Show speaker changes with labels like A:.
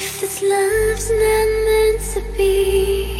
A: If this love's not meant to be